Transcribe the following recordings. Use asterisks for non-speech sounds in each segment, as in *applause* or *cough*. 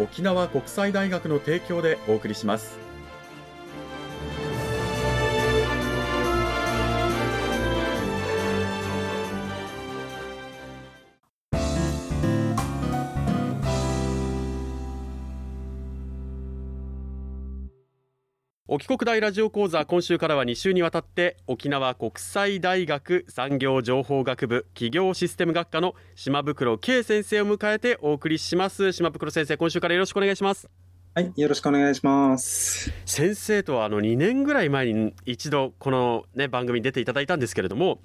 沖縄国際大学の提供でお送りします。沖国大ラジオ講座今週からは2週にわたって沖縄国際大学産業情報学部企業システム学科の島袋圭先生を迎えてお送りします。島袋先生今週からよろしくお願いします。はい、よろしくお願いします。先生とはあの2年ぐらい前に一度このね番組に出ていただいたんですけれども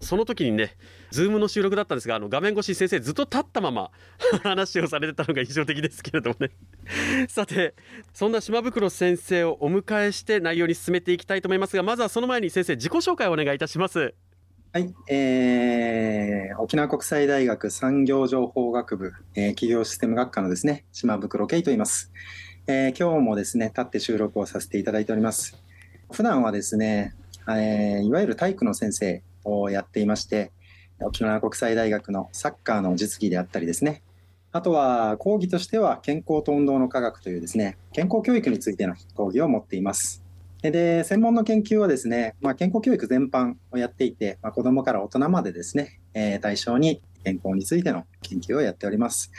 その時にねズームの収録だったんですがあの画面越し先生ずっと立ったまま *laughs* 話をされてたのが印象的ですけれどもね *laughs* さてそんな島袋先生をお迎えして内容に進めていきたいと思いますがまずはその前に先生自己紹介をお願いいたしますはい、えー、沖縄国際大学産業情報学部、えー企業システム学科のですね、島袋圭と言います。えー今日もですね、立って収録をさせていただいております。普段はですね、えーいわゆる体育の先生をやっていまして、沖縄国際大学のサッカーの実技であったりですね、あとは講義としては健康と運動の科学というですね、健康教育についての講義を持っています。で、専門の研究はですね、まあ、健康教育全般をやっていて、まあ、子供から大人までですね、えー対象に健康についての研究をやっております。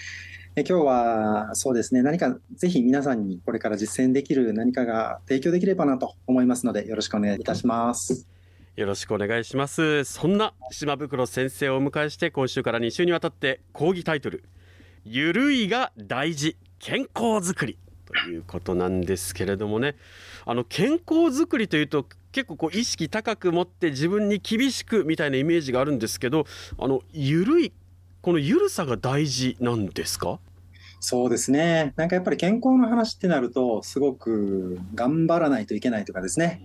で今日はそうですね、何かぜひ皆さんにこれから実践できる何かが提供できればなと思いますので、よろしくお願いいたします。よろしくお願いしますそんな島袋先生をお迎えして今週から2週にわたって講義タイトル「ゆるいが大事健康づくり」ということなんですけれどもね。あの健康づくりというと結構こう意識高く持って自分に厳しくみたいなイメージがあるんですけどあのゆるいこのゆるさが大事なんですか？そうですね、なんかやっぱり健康の話ってなると、すごく頑張らないといけないとかですね、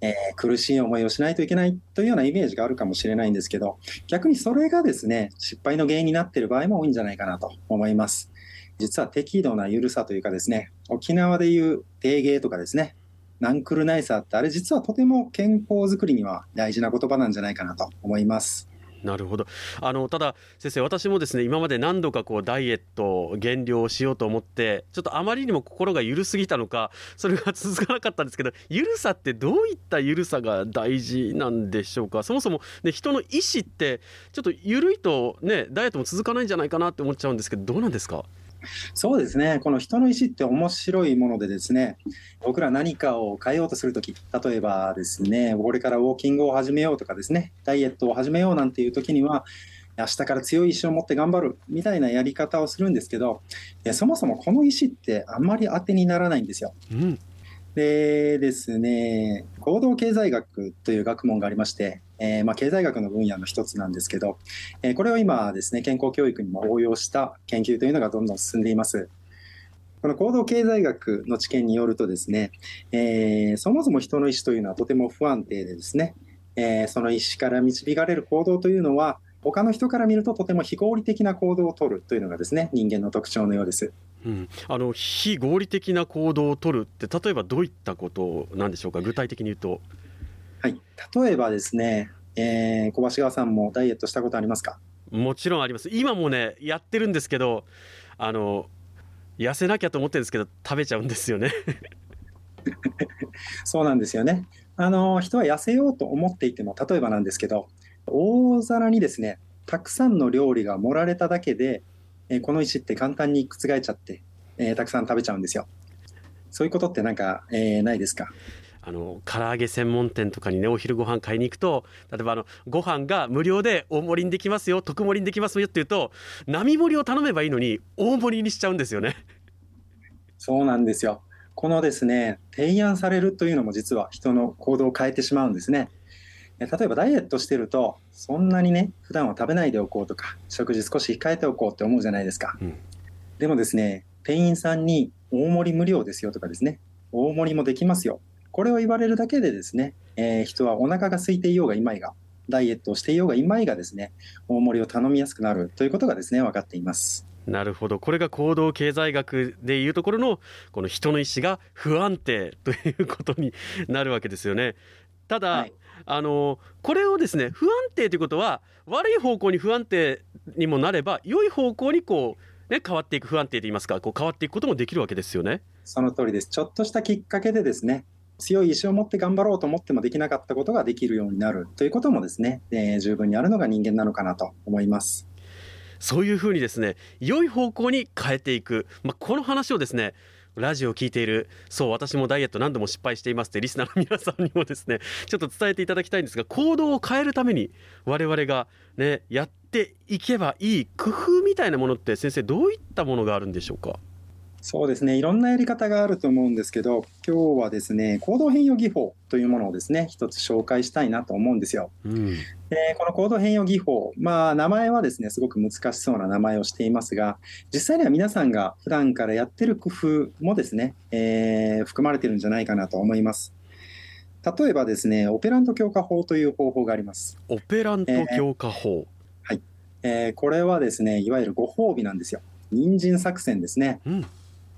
えー苦しい思いをしないといけないというようなイメージがあるかもしれないんですけど、逆にそれがですね、失敗の原因になっている場合も多いんじゃないかなと思います。実は適度な緩さというかですね、沖縄でいう低芸とかですね、ナンクルナイサーってあれ実はとても健康づくりには大事な言葉なんじゃないかなと思います。なるほど。あのただ先生私もですね今まで何度かこうダイエット減量をしようと思ってちょっとあまりにも心が緩すぎたのかそれが続かなかったんですけど緩さってどういった緩さが大事なんでしょうか？そもそも、ね、人の意思ってちょっと緩いとねダイエットも続かないんじゃないかなって思っちゃうんですけどどうなんですか？そうですね、この人の意思って面白いものでですね、僕ら何かを変えようとするとき、例えばですね、これからウォーキングを始めようとかですね、ダイエットを始めようなんていうときには、明日から強い意志を持って頑張るみたいなやり方をするんですけど、そもそもこの意思ってあんまり当てにならないんですよ。うんでですね、行動経済学という学問がありまして、えーまあ、経済学の分野の一つなんですけど、えーこれを今ですね、健康教育にも応用した研究というのがどんどん進んでいます。この行動経済学の知見によるとですね、えーそもそも人の意思というのはとても不安定でですね、えその意思から導かれる行動というのは、他の人から見るととても非合理的な行動をとるというのがですね、人間の特徴のようです。うん、あの非合理的な行動を取るって例えばどういったことなんでしょうか具体的に言うと。はい。例えばですね、えー小橋川さんもダイエットしたことありますか？もちろんあります。今もねやってるんですけどあの痩せなきゃと思ってるんですけど食べちゃうんですよね。*laughs* そうなんですよね。あの人は痩せようと思っていても、例えばなんですけど、大皿にですね、たくさんの料理が盛られただけで、えーこの石って簡単に覆っちゃって、えーたくさん食べちゃうんですよ。そういうことってなんか、えー、ないですか？あの唐揚げ専門店とかにねお昼ご飯買いに行くと例えばあのご飯が無料で大盛りにできますよ特盛りにできますよって言うと並盛りを頼めばいいのに大盛りにしちゃうんですよね。そうなんですよこのですね提案されるというのも実は人の行動を変えてしまうんですね。例えばダイエットしてるとそんなにね普段は食べないでおこうとか食事少し控えておこうって思うじゃないですか、うん、でもですね店員さんに大盛り無料ですよとかですね大盛りもできますよ。これを言われるだけでですね、えー、人はお腹が空いていようがいまいが、ダイエットをしていようがいまいがですね、大盛りを頼みやすくなるということがですね、分かっています。なるほど。これが行動経済学でいうところのこの人の意思が不安定ということになるわけですよね。ただ、はい、あのこれをですね不安定ということは悪い方向に不安定にもなれば良い方向にこう、ね、変わっていく不安定といいますかこう変わっていくこともできるわけですよね。その通りですちょっとしたきっかけでですね強い意志を持って頑張ろうと思ってもできなかったことができるようになるということもですね、えー、十分にあるのが人間なのかなと思います。そういうふうにですね良い方向に変えていく、まあ、この話をですねラジオを聞いている。そう私もダイエット何度も失敗していますってリスナーの皆さんにもですね *laughs* ちょっと伝えていただきたいんですが行動を変えるために我々がねやっていけばいい工夫みたいなものって先生どういったものがあるんでしょうか？そうですねいろんなやり方があると思うんですけど今日はですね行動変容技法というものをですね一つ紹介したいなと思うんですよ。うん、でこの行動変容技法まあ名前はですねすごく難しそうな名前をしていますが実際には皆さんが普段からやってる工夫もですね、えー、含まれてるんじゃないかなと思います。例えばですねオペラント強化法という方法があります。オペラント強化法、えー、はい、えー、これはですねいわゆるご褒美なんですよ。人参作戦ですね。うん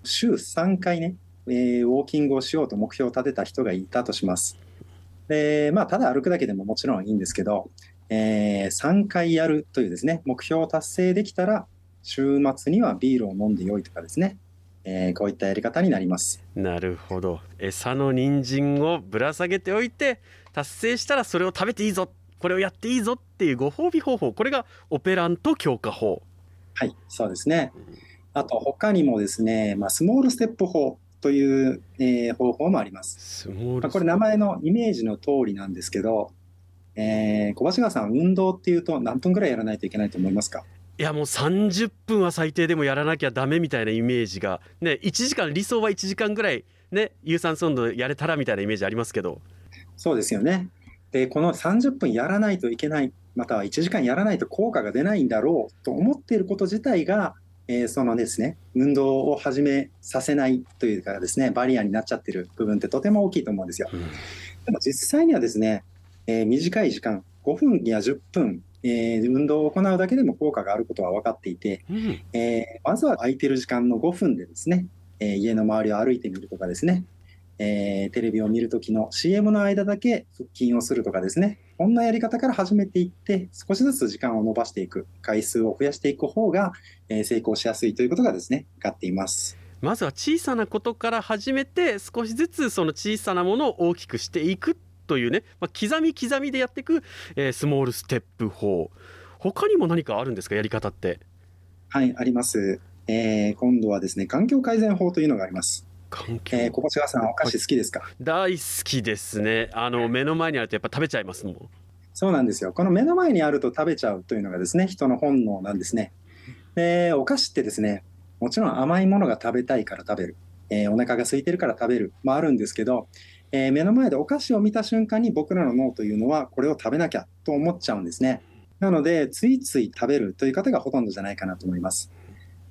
週3回ね、えー、ウォーキングをしようと目標を立てた人がいたとします。で、まあ、ただ歩くだけでももちろんいいんですけど、えー、3回やるというですね、目標を達成できたら、週末にはビールを飲んでよいとかですね、えー、こういったやり方になります。なるほど。餌の人参をぶら下げておいて、達成したらそれを食べていいぞ、これをやっていいぞっていうご褒美方法、これがオペラント強化法。はい、そうですね。うんあと他にもですね、まあ、スモールステップ法という、えー、方法もあります。まあ、これ名前のイメージの通りなんですけど、えー、小橋川さん、運動っていうと何分ぐらいやらないといけないと思いますか？いやもう30分は最低でもやらなきゃダメみたいなイメージが、ね、1時間、理想は1時間ぐらい、ね、有酸素運動やれたらみたいなイメージありますけど。そうですよね。で、この30分やらないといけない、または1時間やらないと効果が出ないんだろうと思っていること自体が、えー、そのですね、運動を始めさせないというかですね、バリアになっちゃってる部分ってとても大きいと思うんですよ。うん、でも実際にはですね、えー、短い時間、5分や10分、えー、運動を行うだけでも効果があることは分かっていて、うん、えまずは空いてる時間の5分でですね、え家の周りを歩いてみるとかですね、えテレビを見るときの CM の間だけ腹筋をするとかですね、こんなやり方から始めていって、少しずつ時間を伸ばしていく、回数を増やしていく方が、え成功しやすいということがですね、分かっています。まずは小さなことから始めて、少しずつその小さなものを大きくしていくというね、まあ、刻み刻みでやっていく、えー、スモールステップ法。他にも何かあるんですか、やり方って？はい、あります。えー、今度はですね、環境改善法というのがあります。環境、えー、小林川さんお菓子好きですか？大好きですね。あの目の前にあるとやっぱ食べちゃいますもん。そうなんですよ。この目の前にあると食べちゃうというのがですね人の本能なんですね。でお菓子ってですねもちろん甘いものが食べたいから食べる、えー、お腹が空いてるから食べる。もあるんですけど、えー、目の前でお菓子を見た瞬間に僕らの脳というのはこれを食べなきゃと思っちゃうんですね。なのでついつい食べるという方がほとんどじゃないかなと思います。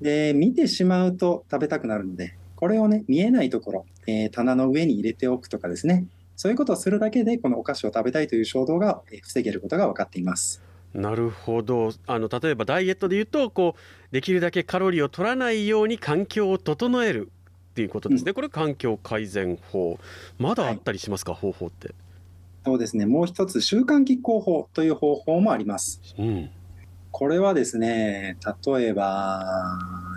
で見てしまうと食べたくなるのでこれをね、見えないところ、えー、棚の上に入れておくとかですね、そういうことをするだけで、このお菓子を食べたいという衝動が防げることが分かっています。なるほど。あの例えばダイエットでいうとこうできるだけカロリーを取らないように環境を整えるっていうことですね、うん、これ環境改善法。まだあったりしますか、はい、方法って。そうですね。もう一つ習慣拮抗法という方法もあります、うん、これはですね例えば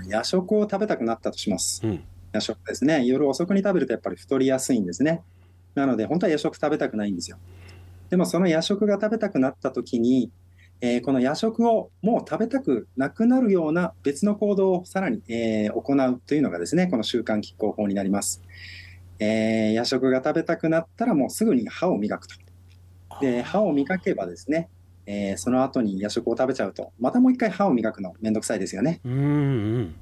夜食を食べたくなったとします、うん夜食ですね。夜遅くに食べるとやっぱり太りやすいんですね。なので、本当は夜食食べたくないんですよ。でもその夜食が食べたくなった時に、えー、この夜食をもう食べたくなくなるような別の行動をさらに、えー、行うというのがですね、この習慣拮抗法になります。えー、夜食が食べたくなったらもうすぐに歯を磨くと。で、歯を磨けばですね、えー、その後に夜食を食べちゃうと、またもう一回歯を磨くのめんどくさいですよね。うん、うん、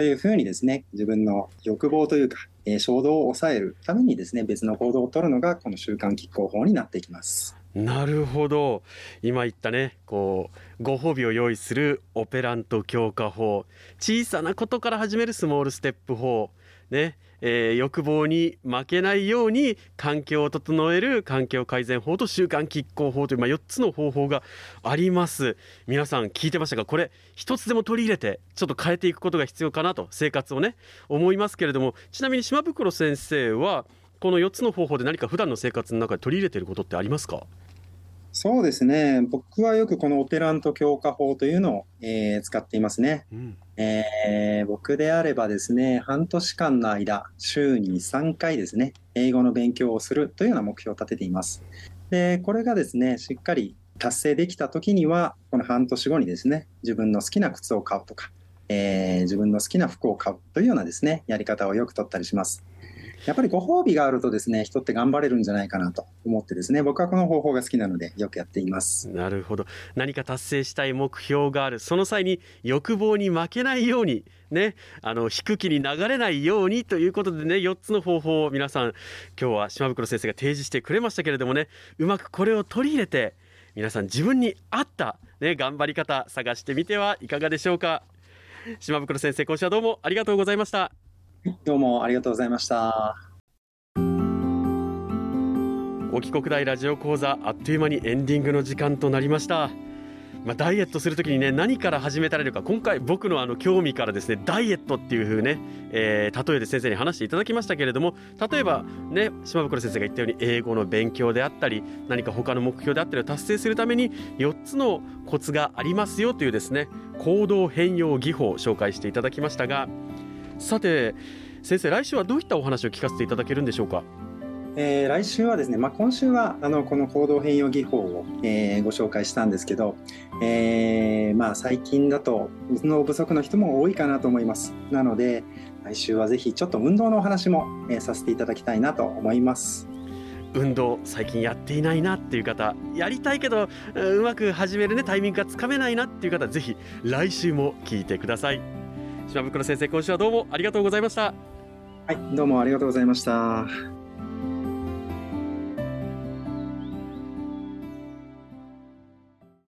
というふうにですね、自分の欲望というか、えー、衝動を抑えるためにですね、別の行動をとるのがこの習慣拮抗法になっていきます。なるほど。今言ったねこうご褒美を用意するオペラント強化法。小さなことから始めるスモールステップ法。ね。えー、欲望に負けないように環境を整える環境改善法と習慣拮抗法という、まあ、4つの方法があります。皆さん聞いてましたか？これ1つでも取り入れてちょっと変えていくことが必要かなと生活をね思いますけれどもちなみに島袋先生はこの4つの方法で何か普段の生活の中で取り入れていることってありますか？そうですね。僕はよくこのオペラント強化法というのを、えー、使っていますね、うん、えー、僕であればですね、半年間の間、週に3回ですね、英語の勉強をするというような目標を立てています。で、これがですね、しっかり達成できた時には、この半年後にですね、自分の好きな靴を買うとか、えー、自分の好きな服を買うというようなですね、やり方をよく取ったりします。やっぱりご褒美があるとですね、人って頑張れるんじゃないかなと思ってですね、僕はこの方法が好きなのでよくやっています。なるほど。何か達成したい目標がある。その際に欲望に負けないように、ね、あの、引く気に流れないようにということでね、4つの方法を皆さん、今日は島袋先生が提示してくれましたけれどもね、うまくこれを取り入れて、皆さん自分に合った、ね、頑張り方探してみてはいかがでしょうか。島袋先生、今週はどうもありがとうございました。*laughs* どうもありがとうございました。沖国大ラジオ講座あっという間にエンディングの時間となりました。まあ、ダイエットするときにね何から始めたらいいのか今回僕のあの興味からですねダイエットっていう風ね、えー、例えで先生に話していただきましたけれども例えばね島袋先生が言ったように英語の勉強であったり何か他の目標であったりを達成するために4つのコツがありますよというですね行動変容技法を紹介していただきましたがさて先生来週はどういったお話を聞かせていただけるんでしょうか？えー、来週はですね、まあ、今週はあのこの行動変容技法を、えー、ご紹介したんですけど、えー、まあ、最近だと運動不足の人も多いかなと思います。なので来週はぜひちょっと運動のお話も、えー、させていただきたいなと思います。運動最近やっていないなっていう方やりたいけどうまく始めるねタイミングがつかめないなっていう方ぜひ来週も聞いてください島袋先生今週はどうもありがとうございました。はいどうもありがとうございました。